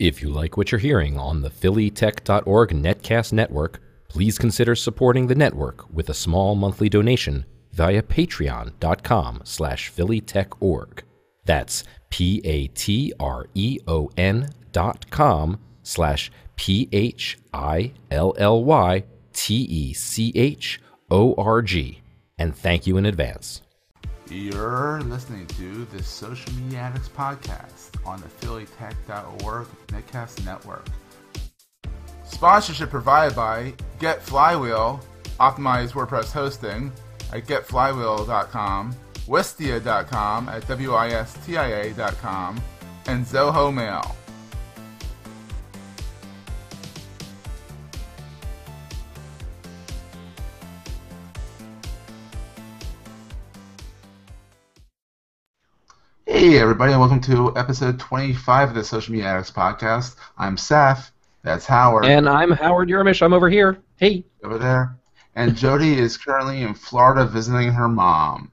If you like what you're hearing on the phillytech.org netcast network, please consider supporting the network with a small monthly donation via patreon.com slash phillytechorg. That's P-A-T-R-E-O-N dot com slash P-H-I-L-L-Y-T-E-C-H-O-R-G. And thank you in advance. You're listening to the Social Media Addicts podcast on the phillytech.org Netcast Network. Sponsorship provided by Get Flywheel, optimized WordPress hosting at getflywheel.com, wistia.com at wistia.com, and Zoho Mail. Hey, everybody, and welcome to episode 25 of the Social Media Addicts podcast. I'm Seth. That's Howard. And I'm Howard Yermish. I'm over here. Hey. over there. And Jody is currently in Florida visiting her mom.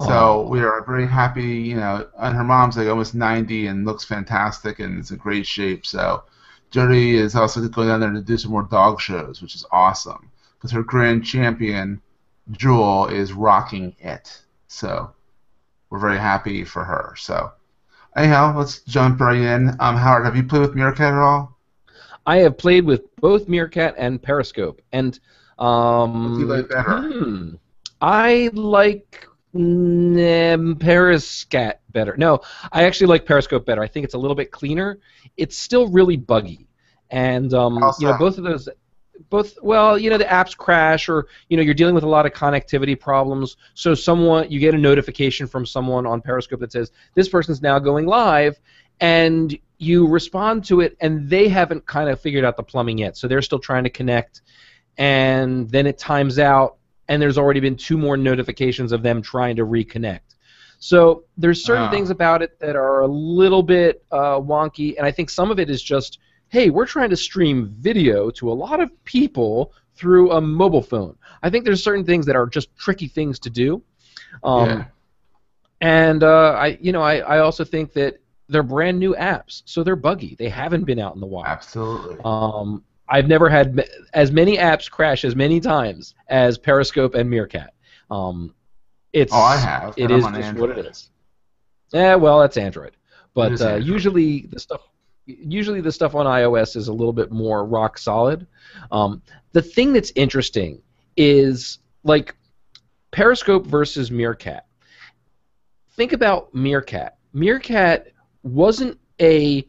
So we are very happy, you know, and her mom's like almost 90 and looks fantastic and is in great shape. So Jody is also going down there to do some more dog shows, which is awesome. Because her grand champion, Jewel, is rocking it. So we're very happy for her. So anyhow, let's jump right in. Um, Howard, have you played with Meerkat at all? I have played with both Meerkat and Periscope, and um, What do you like better? hmm, I like mm, Periscat better. No, I actually like Periscope better. I think it's a little bit cleaner. It's still really buggy, and um, How you know both of those. Both well, you know the apps crash, or you know you're dealing with a lot of connectivity problems. So someone you get a notification from someone on Periscope that says this person's now going live, and you respond to it, and they haven't kind of figured out the plumbing yet. So they're still trying to connect, and then it times out, and there's already been two more notifications of them trying to reconnect. So there's certain Ah. things about it that are a little bit uh, wonky, and I think some of it is just, hey, we're trying to stream video to a lot of people through a mobile phone. I think there's certain things that are just tricky things to do. Um, Yeah. And uh, I, you know, I, I also think that they're brand new apps, so they're buggy. They haven't been out in the wild. Absolutely. Um, I've never had as many apps crash as many times as Periscope and Meerkat. Um, it's Oh, I have, It is just Android. what it is. Yeah, well, that's Android. But uh, Android. usually the stuff, usually the stuff on iOS is a little bit more rock solid. Um, the thing that's interesting is like Periscope versus Meerkat. Think about Meerkat. Meerkat wasn't a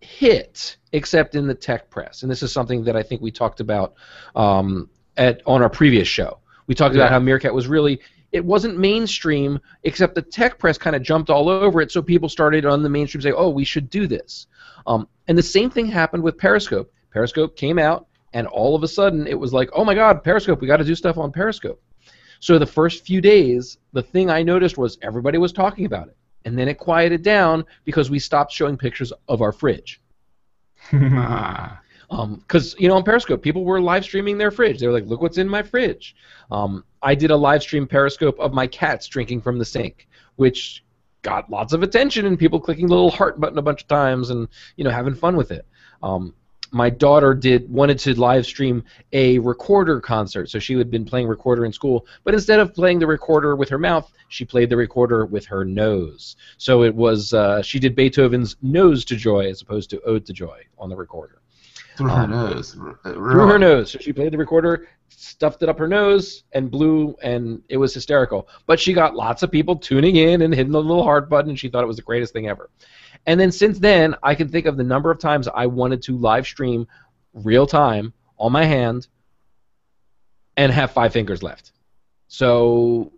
hit except in the tech press, and this is something that I think we talked about um, at on our previous show. We talked Yeah. about how Meerkat was really it wasn't mainstream except the tech press kind of jumped all over it, so people started on the mainstream saying, "Oh, we should do this." Um, and the same thing happened with Periscope. Periscope came out, and all of a sudden it was like, "Oh my God, Periscope! We got to do stuff on Periscope." So the first few days, the thing I noticed was everybody was talking about it, and then it quieted down because we stopped showing pictures of our fridge. Because you know on Periscope, people were live streaming their fridge. They were like, "Look what's in my fridge." Um, I did a live stream Periscope of my cats drinking from the sink, which got lots of attention and people clicking the little heart button a bunch of times and you know having fun with it. Um, my daughter did wanted to live stream a recorder concert, so she had been playing recorder in school, but instead of playing the recorder with her mouth, she played the recorder with her nose. So it was uh, she did Beethoven's Nose to Joy as opposed to Ode to Joy on the recorder Through her Um, nose. R- through her nose. So she played the recorder, stuffed it up her nose, and blew, and it was hysterical. But she got lots of people tuning in and hitting the little heart button, and she thought it was the greatest thing ever. And then since then, I can think of the number of times I wanted to live stream real time on my hand and have five fingers left. So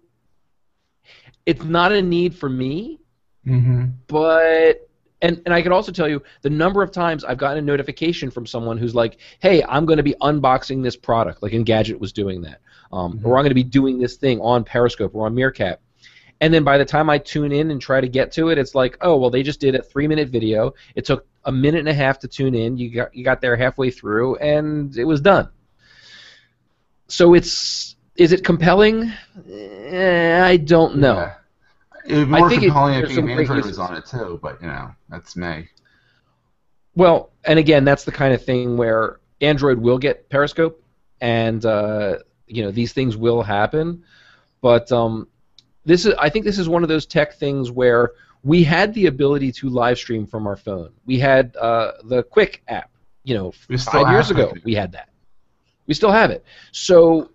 it's not a need for me, Mhm. but and and I can also tell you the number of times I've gotten a notification from someone who's like, "Hey, I'm going to be unboxing this product," like Engadget was doing that, um, Mhm. or I'm going to be doing this thing on Periscope or on Meerkat. And then by the time I tune in and try to get to it, it's like, oh well, they just did a three-minute video. It took a minute and a half to tune in. You got you got there halfway through, and it was done. So it's is it compelling? Eh, I don't know. Yeah. It would be I more compelling if Android was on it too, but you know, that's me. Well, and again, that's the kind of thing where Android will get Periscope, and uh, you know these things will happen. But um, this is, I think, this is one of those tech things where we had the ability to live stream from our phone. We had uh, the Qik app. You know, five years ago it. we had that. We still have it. So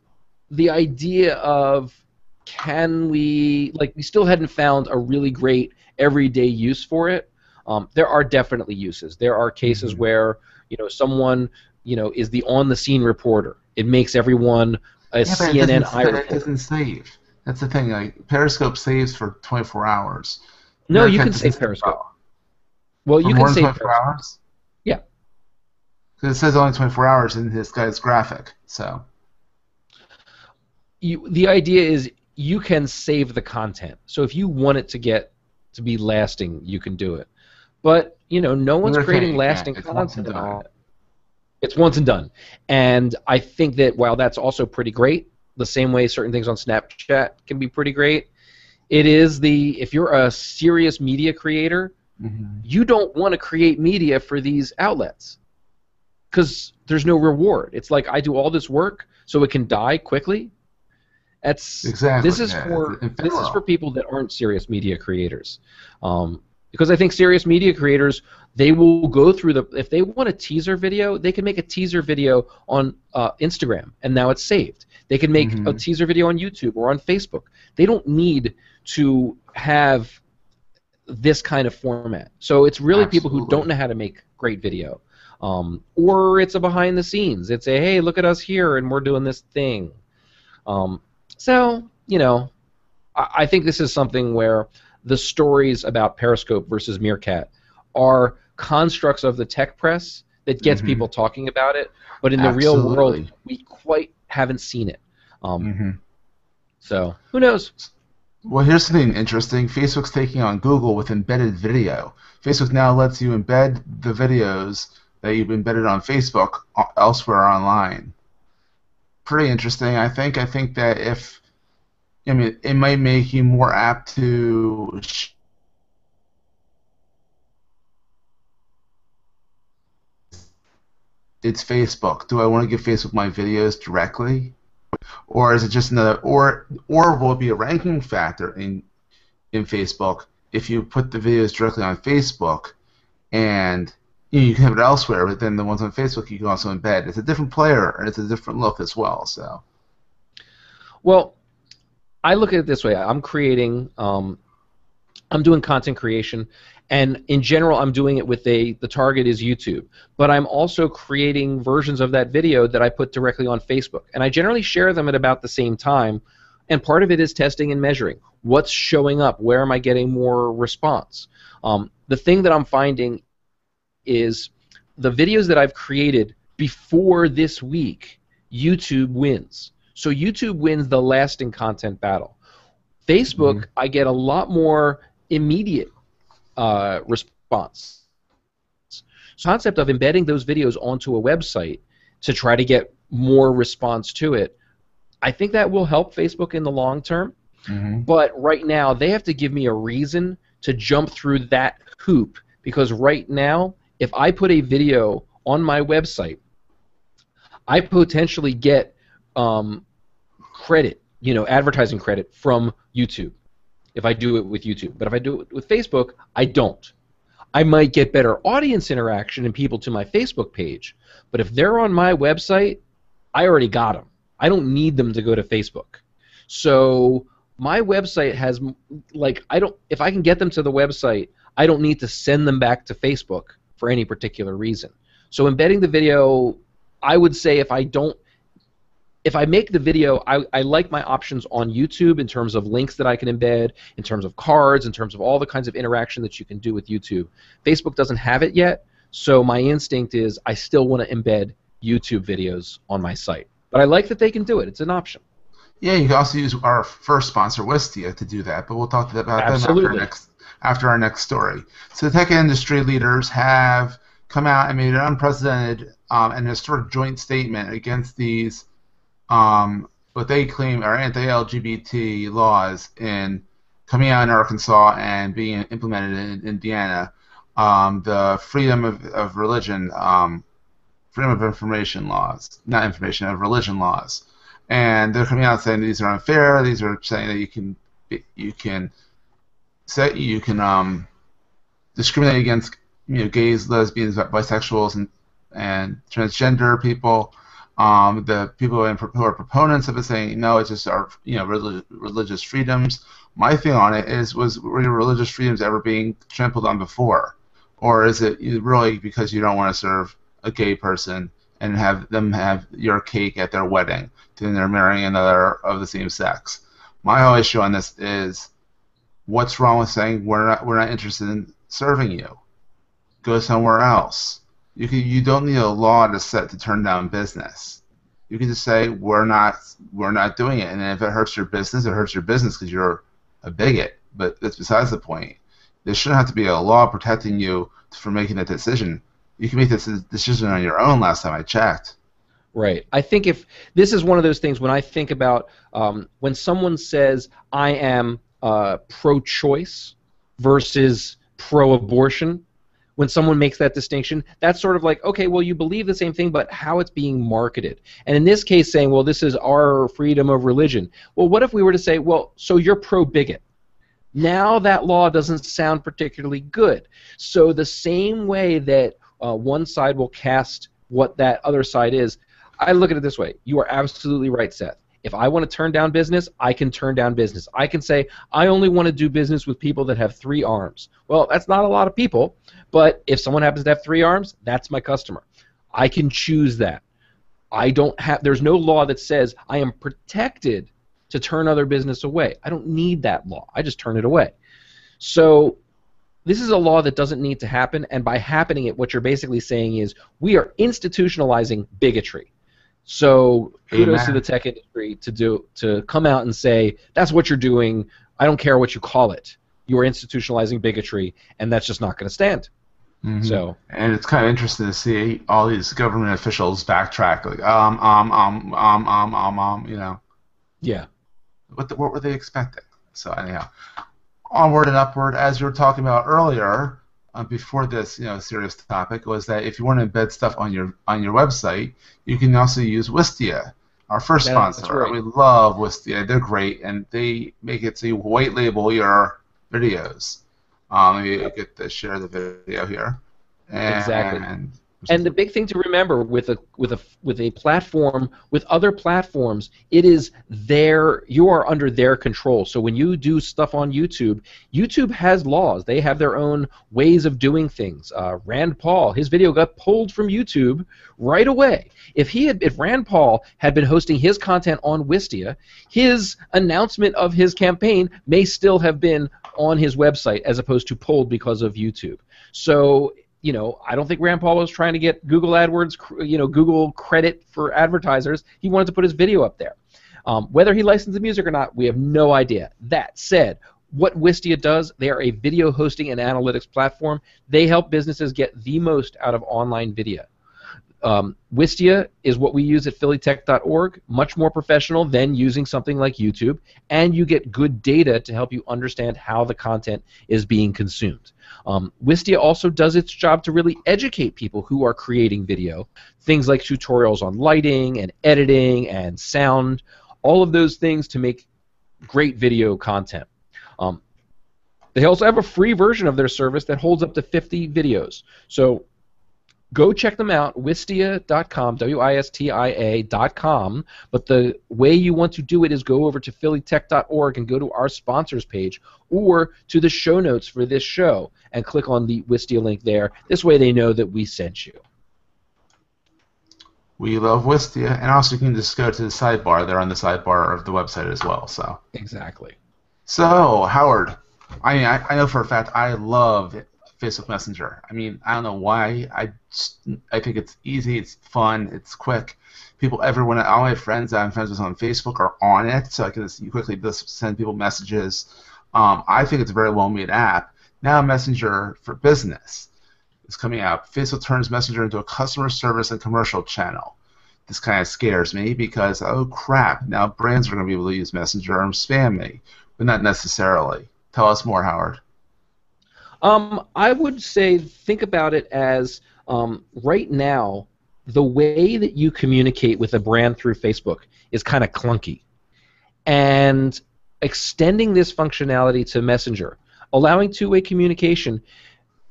the idea of can we like we still hadn't found a really great everyday use for it. Um, there are definitely uses. There are cases Mhm. where you know someone you know is the on the scene reporter. It makes everyone a Yeah, but it CNN doesn't, it doesn't save. That's the thing. Like Periscope saves for 24 hours. No, you can save Periscope. for Well, you can save 24 Periscope. hours. Yeah. Because it says only 24 hours in this guy's graphic. So you, the idea is you can save the content. So if you want it to get to be lasting, you can do it. But you know, no one's Meerkat, creating lasting. Content. on it. It's once and done. And I think that while that's also pretty great, the same way certain things on Snapchat can be pretty great, it is the if you're a serious media creator, mhm. you don't want to create media for these outlets because there's no reward. It's like I do all this work so it can die quickly. That's exactly. this is yeah, for this is for people that aren't serious media creators, um, because I think serious media creators they will go through the if they want a teaser video they can make a teaser video on uh, Instagram and now it's saved. They can make a Mhm. teaser video on YouTube or on Facebook. They don't need to have this kind of format. So it's really people who don't know how to make great video. Um, or it's a behind the scenes. It's a hey, look at us here and we're doing this thing. Um, so you know, I, I think this is something where the stories about Periscope versus Meerkat are constructs of the tech press that gets Mhm. people talking about it, but in the real world, we quite haven't seen it. Um, Mhm. So who knows? Well, here's something interesting. Facebook's taking on Google with embedded video. Facebook now lets you embed the videos that you've embedded on Facebook uh, elsewhere online. Pretty interesting, I think. I think that if, I mean, it might make you more apt to. It's Facebook. Do I want to give Facebook my videos directly? or is it just another or or will it be a ranking factor in in Facebook if you put the videos directly on Facebook and you, can have it elsewhere, but then the ones on Facebook you can also embed. It's a different player and it's a different look as well. So Well, I look at it this way. I'm creating, um, I'm doing content creation, and in general, I'm doing it with a, the target is YouTube. But I'm also creating versions of that video that I put directly on Facebook. And I generally share them at about the same time. And part of it is testing and measuring. What's showing up? Where am I getting more response? Um, the thing that I'm finding is the videos that I've created before this week, YouTube wins. So YouTube wins the lasting content battle. Facebook, I get a lot more immediate uh, response. So concept of embedding those videos onto a website to try to get more response to it, I think that will help Facebook in the long term. But right now, they have to give me a reason to jump through that hoop because right now, if I put a video on my website, I potentially get um, credit, you know, advertising credit from YouTube if I do it with YouTube. But if I do it with Facebook, I don't. I might get better audience interaction and people to my Facebook page. But if they're on my website, I already got them. I don't need them to go to Facebook. So my website has like I don't if I can get them to the website, I don't need to send them back to Facebook for any particular reason. So embedding the video, I would say if I don't if I make the video, I, I like my options on YouTube in terms of links that I can embed, in terms of cards, in terms of all the kinds of interaction that you can do with YouTube. Facebook doesn't have it yet, so my instinct is I still want to embed YouTube videos on my site. But I like that they can do it. It's an option. yeah, you can also use our first sponsor, Wistia, to do that. But we'll talk about them after Absolutely. next after our next story. So tech industry leaders have come out and made an unprecedented um, and historic joint statement against these um, what they claim are anti-LGBT laws in coming out in Arkansas and being implemented in Indiana. um, the freedom of, of religion, um, freedom of information laws, not information of religion laws, and they're coming out saying these are unfair. These are saying that you can you can say you can um, discriminate against you know gays, lesbians, bisexuals, and and transgender people. Um, the people who are proponents of it saying no, it's just our you know relig- religious freedoms. My thing on it is was were your religious freedoms ever being trampled on before, or is it really because you don't want to serve a gay person and have them have your cake at their wedding, then they're marrying another of the same sex? My whole issue on this is, what's wrong with saying we're not we're not interested in serving you? Go somewhere else you can you don't need a law to set to turn down business. You can just say we're not we're not doing it, and if it hurts your business, it hurts your business because you're a bigot. But that's besides the point. There shouldn't have to be a law protecting you from making that decision. You can make this decision on your own. Last time I checked. Right. I think if this is one of those things when I think about um, when someone says I am uh, pro-choice versus pro-abortion, when someone makes that distinction, that's sort of like, okay, well, you believe the same thing, but how it's being marketed. And in this case, saying, well, this is our freedom of religion. Well, what if we were to say, well, so you're pro bigot? Now that law doesn't sound particularly good. So the same way that uh, one side will cast what that other side is, I look at it this way. You are absolutely right, Seth. If I want to turn down business, I can turn down business. I can say, I only want to do business with people that have three arms. Well, that's not a lot of people, but if someone happens to have three arms, that's my customer. I can choose that. I don't have, there's no law that says I am protected to turn other business away. I don't need that law. I just turn it away. So this is a law that doesn't need to happen, and by happening it, what you're basically saying is we are institutionalizing bigotry. So kudos Amen. to the tech industry to do to come out and say that's what you're doing. I don't care what you call it. You are institutionalizing bigotry, and that's just not going to stand. Mm-hmm. So and it's kind of interesting to see all these government officials backtrack, like um um um um um um um, you know. Yeah. What the, what were they expecting? So anyhow, onward and upward, as you were talking about earlier, uh, before this you know serious topic was that if you want to embed stuff on your on your website, you can also use Wistia, our first yeah, sponsor. Right. We love Wistia; they're great, and they make it so you white label your videos. Um, you get to share the video here. And, exactly and the big thing to remember with a with a with a platform with other platforms it is their you are under their control. So when you do stuff on youtube youtube has laws. They have their own ways of doing things. Uh, rand paul his video got pulled from youtube right away. If he had if rand paul had been hosting his content on wistia his announcement of his campaign may still have been on his website as opposed to pulled because of youtube. So you know, I don't think Rand Paul was trying to get Google AdWords, you know, Google credit for advertisers. He wanted to put his video up there. Um, whether he licensed the music or not, we have no idea. That said, what Wistia does, they are a video hosting and analytics platform. They help businesses get the most out of online video. Um, Wistia is what we use at phillytech.org, much more professional than using something like YouTube, and you get good data to help you understand how the content is being consumed. Um, Wistia also does its job to really educate people who are creating video, things like tutorials on lighting and editing and sound, all of those things to make great video content. Um, they also have a free version of their service that holds up to 50 videos. So go check them out, wistia.com, W-I-S-T-I-A.com. But the way you want to do it is go over to phillytech.org and go to our sponsors page or to the show notes for this show and click on the Wistia link there. This way they know that we sent you. We love Wistia, and also you can just go to the sidebar. They're on the sidebar of the website as well. So exactly. So Howard, I I know for a fact I love Facebook Messenger. I mean, I don't know why. I just, I think it's easy, it's fun, it's quick. People, everyone, all my friends I'm friends with on Facebook are on it, so I can just quickly just send people messages. Um, I think it's a very well-made app. Now Messenger for Business is coming out. Facebook turns Messenger into a customer service and commercial channel. This kind of scares me because oh crap, now brands are going to be able to use Messenger and spam me, but not necessarily. Tell us more, Howard. Um, I would say think about it as um, right now the way that you communicate with a brand through Facebook is kind of clunky, and extending this functionality to Messenger, allowing two-way communication,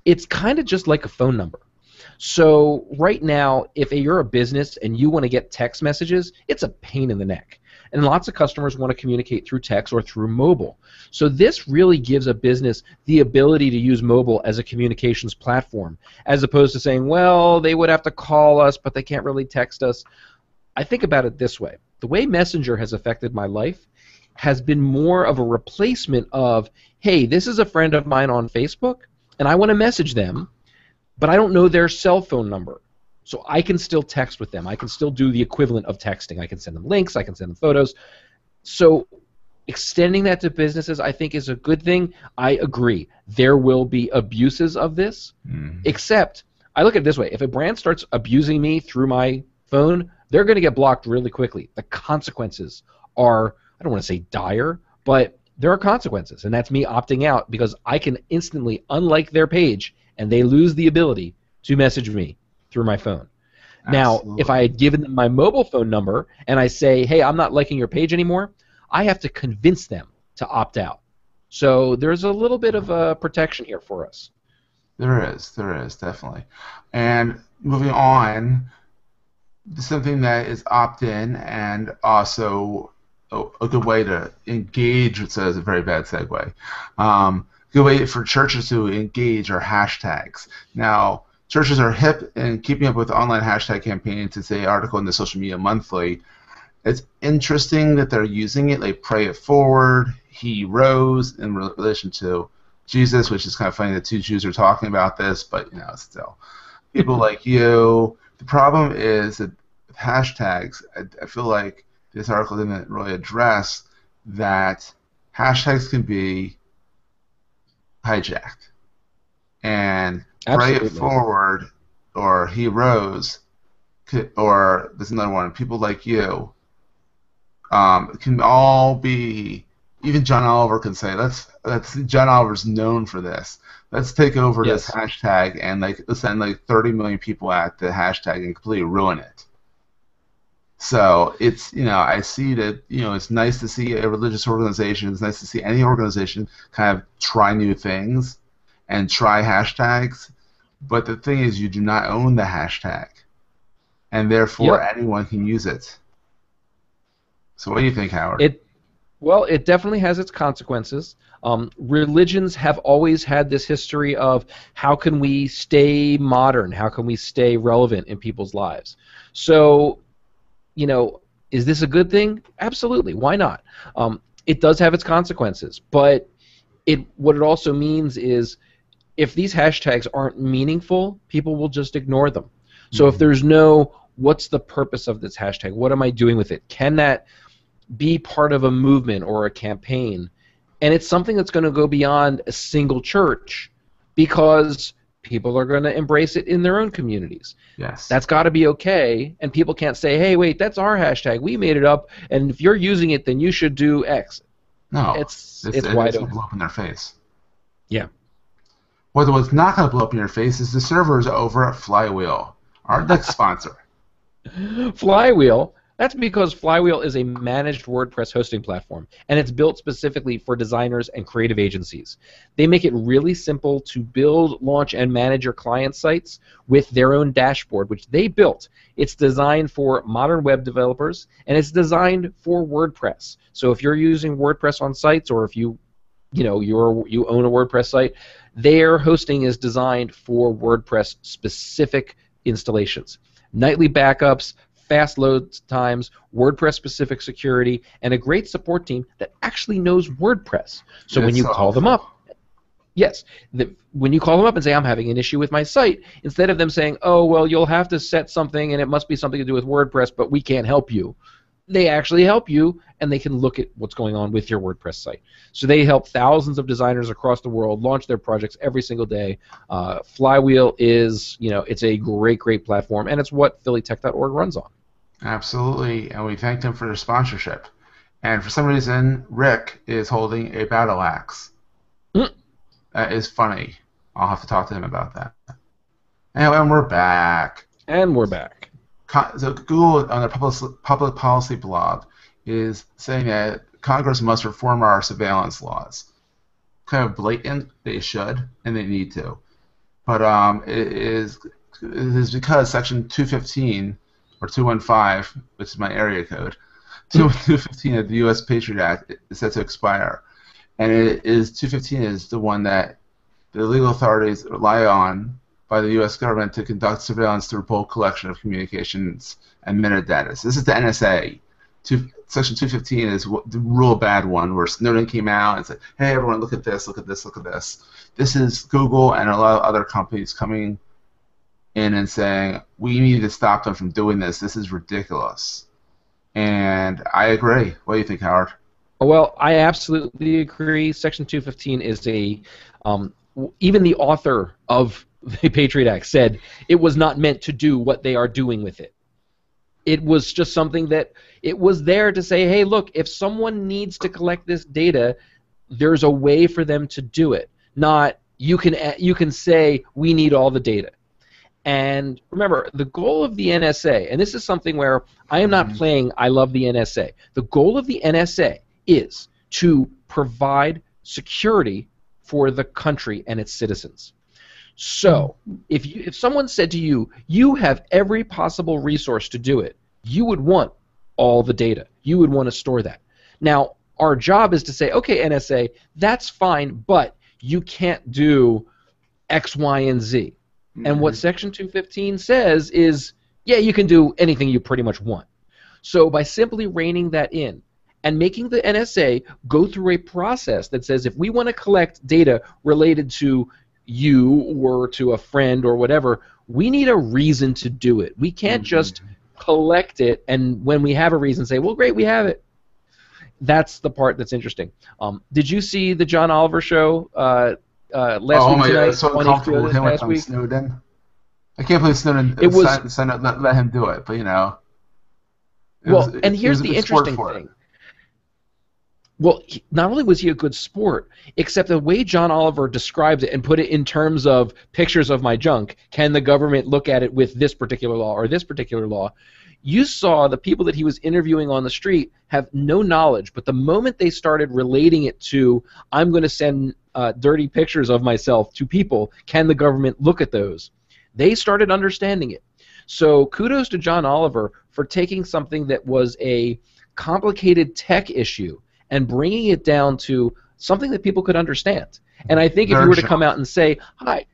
it's kind of just like a phone number. So right now, if you're a business and you want to get text messages, it's a pain in the neck. And lots of customers want to communicate through text or through mobile. So this really gives a business the ability to use mobile as a communications platform, as opposed to saying, well, they would have to call us, but they can't really text us. I think about it this way. The way Messenger has affected my life has been more of a replacement of, hey, this is a friend of mine on Facebook, and I want to message them, but I don't know their cell phone number. So I can still text with them. I can still do the equivalent of texting. I can send them links. I can send them photos. So extending that to businesses, I think, is a good thing. I agree. There will be abuses of this, mm. except I look at it this way: if a brand starts abusing me through my phone, they're going to get blocked really quickly. The consequences are I don't want to say dire, but there are consequences, and that's me opting out because I can instantly unlike their page, and they lose the ability to message me through my phone. Absolutely. Now, if I had given them my mobile phone number and I say, "Hey, I'm not liking your page anymore," I have to convince them to opt out. So there's a little bit of a protection here for us. There is, there is definitely. And moving on, something that is opt-in and also a, a good way to engage. It says a very bad segue. Um, good way for churches to engage are hashtags. Now, churches are hip and keeping up with online hashtag campaigns. It's a article in the Social Media Monthly. It's interesting that they're using it. They pray it forward. He rose in relation to Jesus, which is kind of funny that two Jews are talking about this, but you know, still, people like you. The problem is that hashtags, I, I feel like this article didn't really address that hashtags can be hijacked. And Absolutely. Pray It Forward or He Rose, or there's another one, People Like You, um, can all be. Even John Oliver can say let's let's John Oliver's known for this. Let's take over yes. this hashtag and like send like 30 million people at the hashtag and completely ruin it. So it's you know I see that you know it's nice to see a religious organization. It's nice to see any organization kind of try new things and try hashtags. But the thing is, you do not own the hashtag, and therefore yep. anyone can use it. So what do you think, Howard? It well, it definitely has its consequences. Um, religions have always had this history of how can we stay modern, how can we stay relevant in people's lives. So, you know, is this a good thing? Absolutely. Why not? Um, it does have its consequences, but it what it also means is if these hashtags aren't meaningful, people will just ignore them. So mm-hmm. if there's no what's the purpose of this hashtag? What am I doing with it? Can that be part of a movement or a campaign? And it's something that's going to go beyond a single church because people are going to embrace it in their own communities. Yes. That's got to be okay. And people can't say, hey, wait, that's our hashtag. We made it up. And if you're using it, then you should do X. No. It's, it's, it's wide open. blow up in their face. Yeah. What was not going to blow up in your face is the servers over at Flywheel, our next sponsor. Flywheel. That's because Flywheel is a managed WordPress hosting platform, and it's built specifically for designers and creative agencies. They make it really simple to build, launch, and manage your client sites with their own dashboard, which they built. It's designed for modern web developers, and it's designed for WordPress. So if you're using WordPress on sites, or if you, you know, you're you own a WordPress site, their hosting is designed for WordPress specific installations. Nightly backups, fast load times, WordPress specific security, and a great support team that actually knows WordPress. So when you call them up, yes, the, when you call them up and say, I'm having an issue with my site, instead of them saying, oh, well, you'll have to set something and it must be something to do with WordPress, but we can't help you, they actually help you and they can look at what's going on with your WordPress site. So they help thousands of designers across the world launch their projects every single day. Uh, Flywheel is, you know, it's a great, great platform, and it's what PhillyTech.org runs on. Absolutely, and we thank them for their sponsorship. And for some reason, Rick is holding a battle axe. Mm. That is funny. I'll have to talk to him about that. Anyway, and we're back. And we're back. So Google on their public, public policy blog is saying that Congress must reform our surveillance laws. Kind of blatant, they should, and they need to. But um, it is it is because Section 215 or 215, which is my area code, 215 of the U.S. Patriot Act is set to expire, and it is 215 is the one that the legal authorities rely on by the U.S. government to conduct surveillance through bulk collection of communications and metadata. So this is the NSA. Two, Section 215 is the real bad one where Snowden came out and said, "Hey, everyone, look at this, look at this, look at this." This is Google and a lot of other companies coming in and saying, "We need to stop them from doing this. This is ridiculous." And I agree. What do you think, Howard? Well, I absolutely agree. Section 215 is a um, even the author of the Patriot Act said it was not meant to do what they are doing with it. It was just something that it was there to say, hey, look, if someone needs to collect this data, there's a way for them to do it. Not you can you can say we need all the data. And remember, the goal of the NSA, and this is something where I am not mm-hmm. playing I love the NSA. The goal of the NSA is to provide security for the country and its citizens. So, if you, if someone said to you, you have every possible resource to do it, you would want all the data. You would want to store that. Now, our job is to say, okay, NSA, that's fine, but you can't do X, Y, and Z. Mm-hmm. And what mm-hmm. Section 215 says is, yeah, you can do anything you pretty much want. So by simply reining that in and making the NSA go through a process that says if we want to collect data related to you or to a friend or whatever, we need a reason to do it. We can't mm-hmm. just collect it and when we have a reason say, well, great, we have it. That's the part that's interesting. Um, did you see the John Oliver show uh, uh, last oh week my tonight? God, so uncomfortable with him last week? Snowden. I can't believe Snowden it was, signed, signed, let, let him do it, but you know. Well, was, and here's the interesting thing. Well, not only was he a good sport, except the way John Oliver described it and put it in terms of pictures of my junk, can the government look at it with this particular law or this particular law? You saw the people that he was interviewing on the street have no knowledge, but the moment they started relating it to, I'm going to send uh, dirty pictures of myself to people, can the government look at those? They started understanding it. So kudos to John Oliver for taking something that was a complicated tech issue and bringing it down to something that people could understand. And I think if you were to come out and say, "Hi,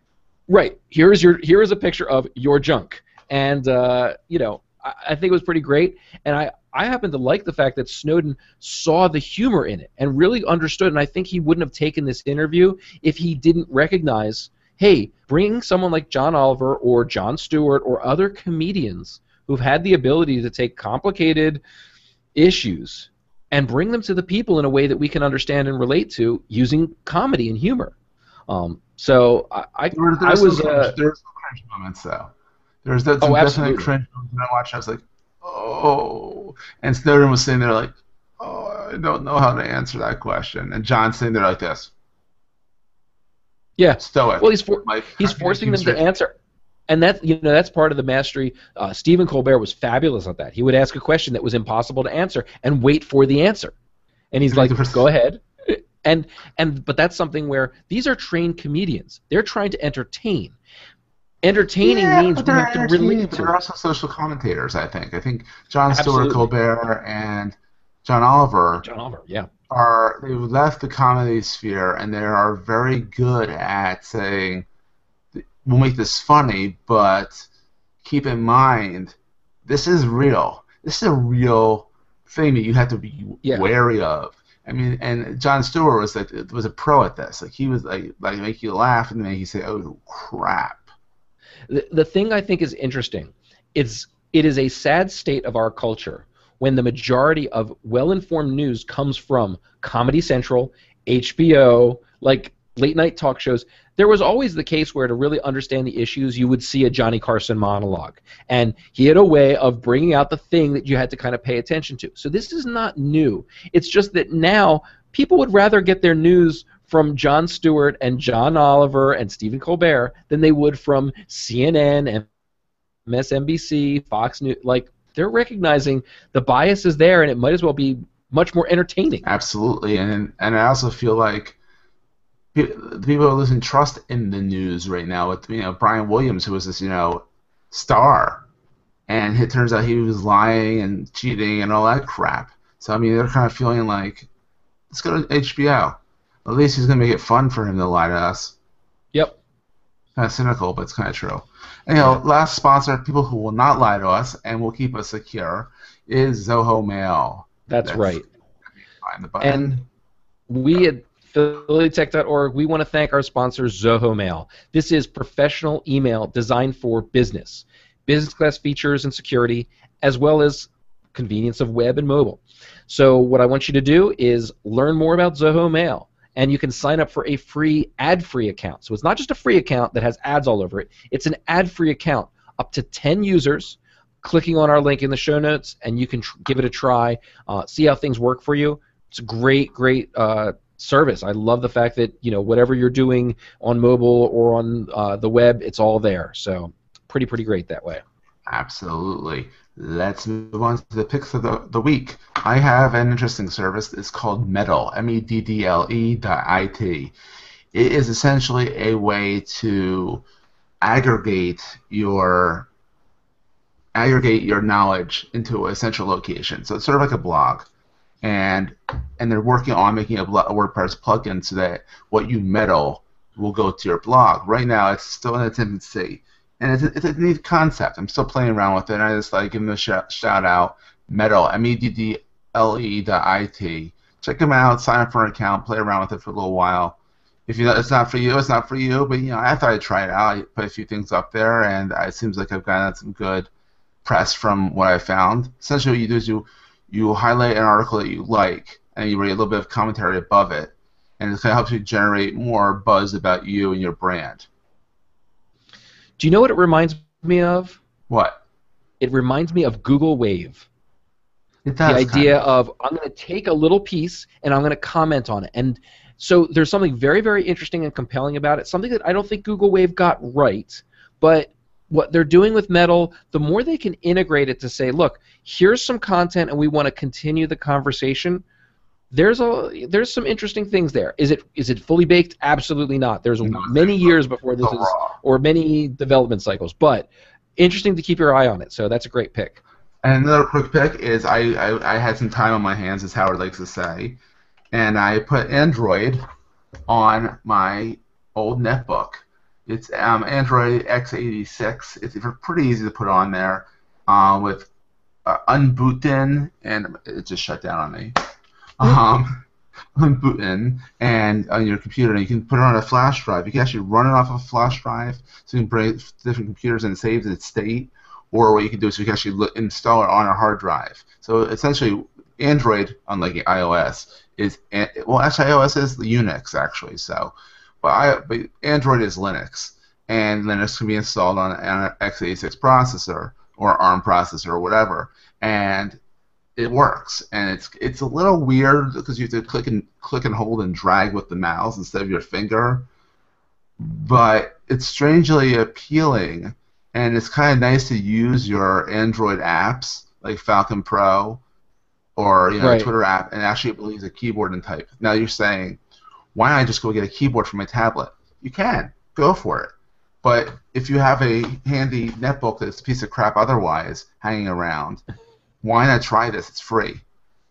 right here is your here is a picture of your junk," and uh, you know, I, I think it was pretty great. And I I happen to like the fact that Snowden saw the humor in it and really understood. And I think he wouldn't have taken this interview if he didn't recognize, hey, bringing someone like John Oliver or Jon Stewart or other comedians who've had the ability to take complicated issues and bring them to the people in a way that we can understand and relate to using comedy and humor. Um, so I, I, there, I was. Uh, there's some cringe moments though. There's that oh, definite cringe moments when I watched. I was like, oh, and Snowden was sitting there like, oh, I don't know how to answer that question, and John sitting there like this. Yeah. Stoic. Well, he's for, like, he's forcing them to answer and that you know that's part of the mastery. Uh, Stephen Colbert was fabulous at that. He would ask a question that was impossible to answer and wait for the answer, and he's like, "Go ahead." And and but that's something where these are trained comedians. They're trying to entertain. Entertaining yeah, means we have to relate to. They're also social commentators. I think. I think Jon Stewart, Colbert, and John Oliver. John Oliver, yeah. Are they've left the comedy sphere and they are very good at saying we'll make this funny, but keep in mind this is real. This is a real thing that you have to be yeah. wary of. I mean, and Jon Stewart was like was a pro at this. Like he was like like make you laugh and then he say, "Oh crap." The, the thing I think is interesting, it's it is a sad state of our culture when the majority of well-informed news comes from Comedy Central, HBO, like late night talk shows there was always the case where to really understand the issues, you would see a Johnny Carson monologue. And he had a way of bringing out the thing that you had to kind of pay attention to. So this is not new. It's just that now people would rather get their news from Jon Stewart and John Oliver and Stephen Colbert than they would from CNN, and MSNBC, Fox News. Like they're recognizing the bias is there, and it might as well be much more entertaining. Absolutely, and and I also feel like people are losing trust in the news right now. With you know Brian Williams, who was this you know star, and it turns out he was lying and cheating and all that crap. So I mean, they're kind of feeling like let's go to HBO. At least he's gonna make it fun for him to lie to us. Yep. Kind of cynical, but it's kind of true. Know, last sponsor, people who will not lie to us and will keep us secure, is Zoho Mail. That's, That's right. Find the button. And we at PhillyTech.org, we want to thank our sponsor, Zoho Mail. This is professional email designed for business, business class features and security, as well as convenience of web and mobile. So what I want you to do is learn more about Zoho Mail and you can sign up for a free ad-free account. So it's not just a free account that has ads all over it. It's an ad-free account up to 10 users clicking on our link in the show notes and you can tr- give it a try, uh, see how things work for you. It's a great, great uh, service. I love the fact that you know whatever you're doing on mobile or on uh, the web, it's all there. So pretty, pretty great that way. Absolutely. Let's move on to the picks of the, the week. I have an interesting service. It's called Meddle, M-E-D-D-L-E dot I-T. It is essentially a way to aggregate your aggregate your knowledge into a central location. So it's sort of like a blog, and and they're working on making a, WordPress plugin so that what you meddle will go to your blog. Right now, it's still in its infancy and it's a, it's a neat concept. I'm still playing around with it. And I just like give them a sh- shout out. Meddle M E D D L E dot I T. Check them out. Sign up for an account. Play around with it for a little while. If you know it's not for you, it's not for you. But you know, I thought I'd try it out. I put a few things up there, and it seems like I've gotten some good press from what I found. Essentially, what you do is you you highlight an article that you like, and you write a little bit of commentary above it, and it kind of helps you generate more buzz about you and your brand. Do you know what it reminds me of? What? It reminds me of Google Wave. It does. The idea of, of I'm going to take a little piece and I'm going to comment on it. And so there's something very, very interesting and compelling about it. Something that I don't think Google Wave got right, but what they're doing with Meddle, the more they can integrate it to say, look, here's some content and we want to continue the conversation, there's a there's some interesting things there. Is it is it fully baked? Absolutely not. There's no, many years before this is, or many development cycles, but interesting to keep your eye on it. So that's a great pick. And another quick pick is I, I, I had some time on my hands, as Howard likes to say, and I put Android on my old netbook. It's um, Android x86. It's pretty easy to put on there uh, with uh, Unbootin, and it just shut down on me um, on and on your computer, and you can put it on a flash drive. You can actually run it off of a flash drive, so you can bring different computers and save its state. Or what you can do is you can actually look, install it on a hard drive. So essentially, Android, unlike iOS, is well, actually iOS is the Unix actually. So, but, I, but Android is Linux, and Linux can be installed on an x86 processor or ARM processor or whatever. And it works, and it's it's a little weird because you have to click and click and hold and drag with the mouse instead of your finger, but it's strangely appealing, and it's kind of nice to use your Android apps like Falcon Pro or you know right. Twitter app and actually use a keyboard and type. Now you're saying, why not just go get a keyboard for my tablet? You can go for it. But if you have a handy netbook that's a piece of crap otherwise hanging around, why not try this? It's free.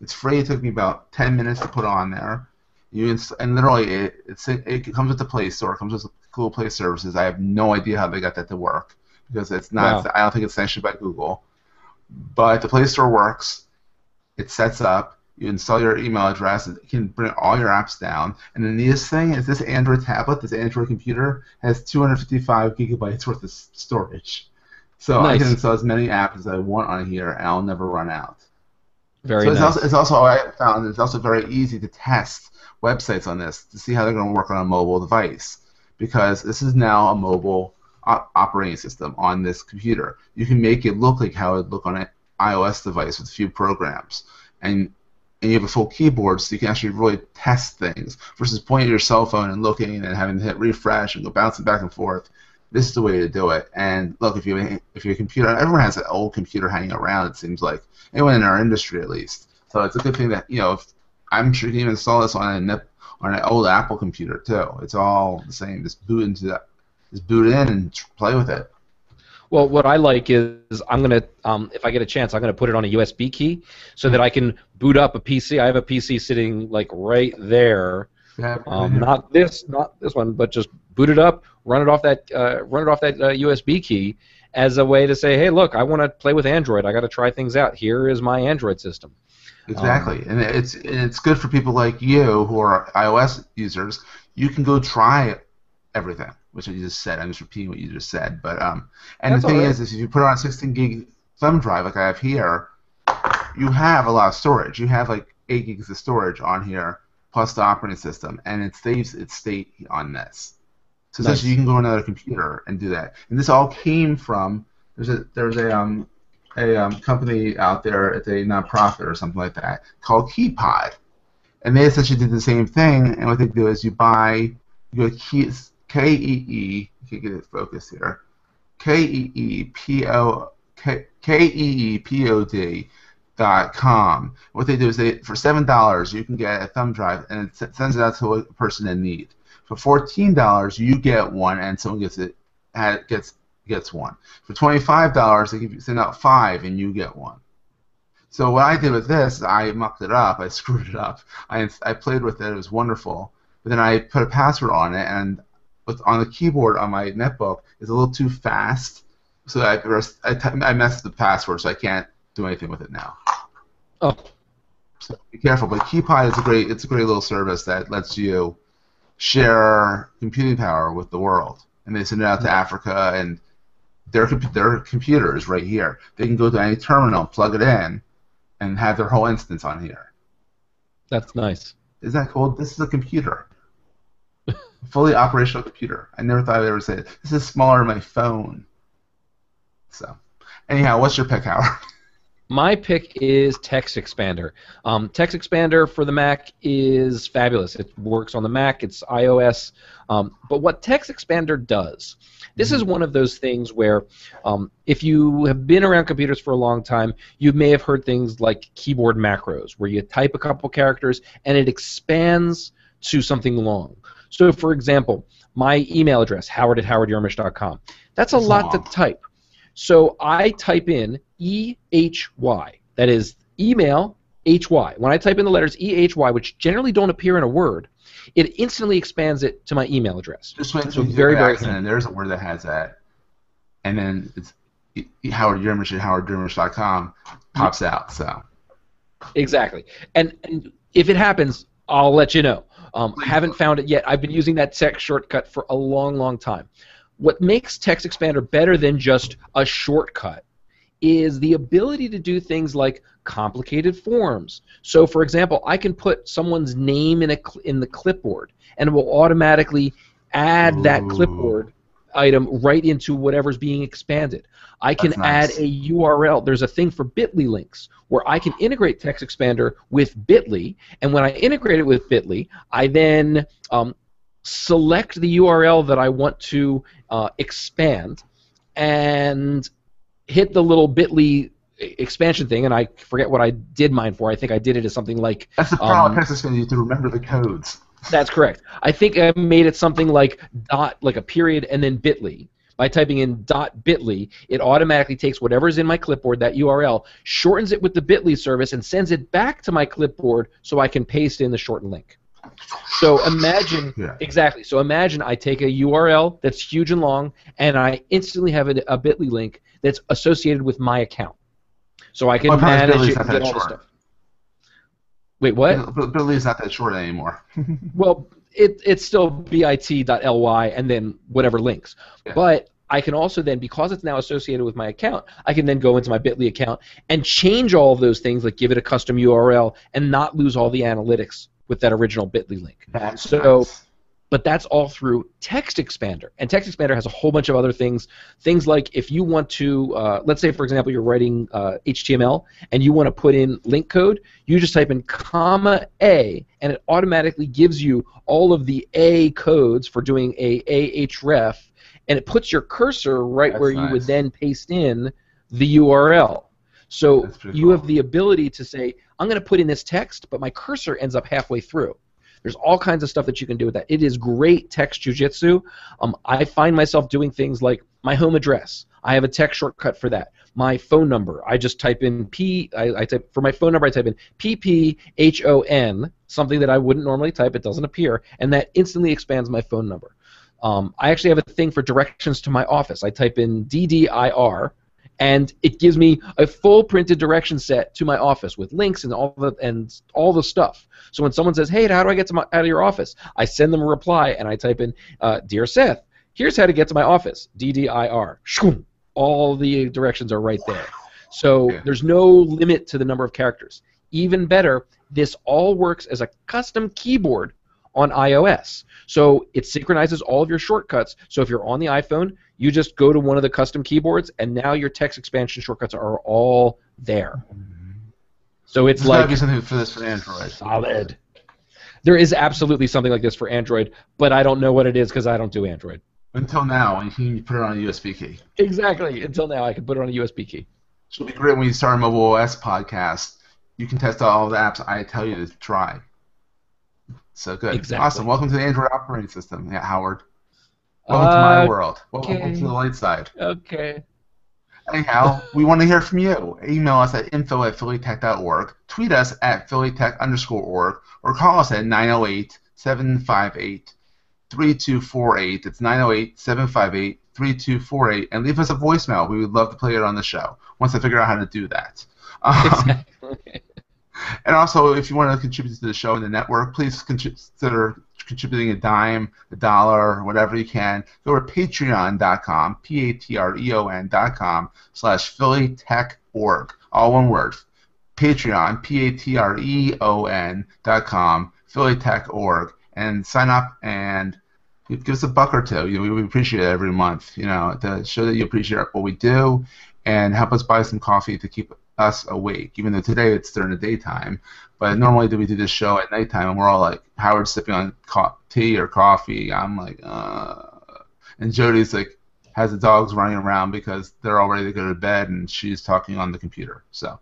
It's free. It took me about 10 minutes to put on there. You inst- and literally it, it's, it comes with the Play Store. It comes with Google Play services. I have no idea how they got that to work because it's not. Wow. I don't think it's sanctioned by Google. But the Play Store works. It sets up. You install your email address. It can bring all your apps down. And the neatest thing is this Android tablet, this Android computer, has 255 gigabytes worth of storage. So nice. I can install as many apps as I want on here, and I'll never run out. Very so nice. It's also, it's also I found it's also very easy to test websites on this to see how they're going to work on a mobile device because this is now a mobile op- operating system on this computer. You can make it look like how it would look on an iOS device with a few programs, and and you have a full keyboard, so you can actually really test things versus pointing at your cell phone and looking and having to hit refresh and go bouncing back and forth. This is the way to do it. And look, if you if your computer, everyone has an old computer hanging around. It seems like anyone in our industry, at least. So it's a good thing that you know. If, I'm sure you can even install this on a on an old Apple computer too. It's all the same. Just boot into that. Just boot in and play with it. Well, what I like is I'm gonna, um, if I get a chance, I'm gonna put it on a USB key so that I can boot up a PC. I have a PC sitting like right there. Um, not this, not this one, but just boot it up, run it off that, uh, run it off that uh, USB key as a way to say, hey, look, I want to play with Android. I got to try things out. Here is my Android system. Exactly, and it's and it's good for people like you who are iOS users. You can go try everything, which I just said. I'm just repeating what you just said. But um, and That's the thing right. is, is if you put it on a 16 gig thumb drive like I have here, you have a lot of storage. You have like eight gigs of storage on here plus the operating system, and it saves its state on this. So Nice. essentially, you can go on another computer and do that. And this all came from there's a there's a um a um, company out there, it's a nonprofit or something like that, called Keepod, and they essentially did the same thing. And what they do is you buy you go to Key, K E E. You can get it focused here. K E E P O K K E E P O D dot com. What they do is they for seven dollars you can get a thumb drive and it sends it out to a person in need. For fourteen dollars you get one and someone gets it gets gets one. For twenty-five dollars, they give you send out five, and you get one. So what I did with this, I mucked it up. I screwed it up. I I played with it. It was wonderful. But then I put a password on it, and with, on the keyboard on my netbook is a little too fast. So I I, t- I messed the password, so I can't do anything with it now. Oh. So be careful. But Keepod is a great it's a great little service that lets you share computing power with the world, and they send it out to Africa and their their computer is right here. They can go to any terminal, plug it in, and have their whole instance on here. That's nice. Isn't that cool? This is a computer, fully operational computer. I never thought I'd ever say it. This is smaller than my phone. So, anyhow, what's your pick, Howard? My pick is Text Expander. Um, Text Expander for the Mac is fabulous. It works on the Mac. It's iOS. Um, but what Text Expander does, this is one of those things where, um, if you have been around computers for a long time, you may have heard things like keyboard macros, where you type a couple characters and it expands to something long. So, for example, my email address, howard at howardyermish.com, that's a That's lot long. to type. So I type in E H Y. That is email H Y. When I type in the letters E H Y, which generally don't appear in a word, it instantly expands it to my email address. Just wait So very, very, accident, and there's a word that has that, and then it's Howard Yermish at howardyermish.com pops out. So Exactly. And and if it happens, I'll let you know. Um, I haven't found it yet. I've been using that text shortcut for a long, long time. What makes Text Expander better than just a shortcut is the ability to do things like complicated forms. So, for example, I can put someone's name in a cl- in the clipboard, and it will automatically add that clipboard item right into whatever's being expanded. I can nice. add a URL. There's a thing for Bitly links where I can integrate Text Expander with Bitly, and when I integrate it with Bitly, I then um, select the URL that I want to uh, expand, and hit the little Bitly expansion thing, and I forget what I did mine for. I think I did it as something like that's the problem. Um, is going to need to remember the codes. That's correct. I think I made it something like dot, like a period, and then Bitly. By typing in dot Bitly, it automatically takes whatever's in my clipboard, that URL, shortens it with the Bitly service, and sends it back to my clipboard so I can paste in the shortened link. So imagine Yeah. exactly. So imagine I take a URL that's huge and long, and I instantly have a, a Bitly link that's associated with my account. So I can manage it and get all the stuff. Wait, what? But Bitly's not that short anymore. Well, it, it's still bit.ly and then whatever links. Yeah. But I can also then, because it's now associated with my account, I can then go into my Bitly account and change all of those things, like give it a custom URL, and not lose all the analytics with that original Bitly link. That's So- nice. But that's all through Text Expander. And Text Expander has a whole bunch of other things. Things like if you want to, uh, let's say for example, you're writing uh, HTML and you want to put in link code, you just type in comma A, and it automatically gives you all of the A codes for doing a ahref, and it puts your cursor right That's where nice. you would then paste in the URL. So you cool. have the ability to say, I'm going to put in this text, but my cursor ends up halfway through. There's all kinds of stuff that you can do with that. It is great text jujitsu. Um, I find myself doing things like my home address. I have a text shortcut for that. My phone number. I just type in P. I, I type for my phone number. I type in P P H O N, something that I wouldn't normally type. It doesn't appear, and that instantly expands my phone number. Um, I actually have a thing for directions to my office. I type in DDIR, and it gives me a full printed direction set to my office with links and all the and all the stuff. So when someone says, "Hey, how do I get to my, out of your office?" I send them a reply and I type in, uh, "Dear Seth, here's how to get to my office." DDIR. Shwoom. All the directions are right there. So Yeah. there's no limit to the number of characters. Even better, this all works as a custom keyboard on iOS. So it synchronizes all of your shortcuts. So if you're on the iPhone, you just go to one of the custom keyboards, and now your text expansion shortcuts are all there. Mm-hmm. So it's There's like be something for this for Android. solid. There is absolutely something like this for Android, but I don't know what it is because I don't do Android. Until now, you can put it on a USB key. Exactly. Until now, I can put it on a USB key. So it'll be great when you start a mobile OS podcast. You can test out all the apps I tell you to try. So good. Exactly. Awesome. Welcome to the Android operating system. Yeah, Howard. Welcome to my Uh, world. Welcome okay. to the light side. Okay. Anyhow, we want to hear from you. Email us at info at phillytech.org, tweet us at phillytech underscore org, or call us at 908 758 3248. It's 908 758 3248, and leave us a voicemail. We would love to play it on the show once I figure out how to do that. Um, Exactly. And also, if you want to contribute to the show and the network, please consider contributing a dime, a dollar, whatever you can. Go to patreon.com, P-A-T-R-E-O-N dot com, slash phillytech.org. All one word. Patreon, P-A-T-R-E-O-N dot com, phillytech.org. And sign up and give us a buck or two. We appreciate it every month, you know, to show that you appreciate what we do and help us buy some coffee to keep us awake, even though today it's during the daytime. But normally do we do this show at nighttime, and we're all like Howard's sipping on co- tea or coffee. I'm like, uh, and Jody's like has the dogs running around because they're all ready to go to bed, and she's talking on the computer. So,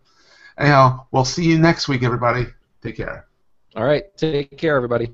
anyhow, we'll see you next week, everybody. Take care. All right. Take care, everybody.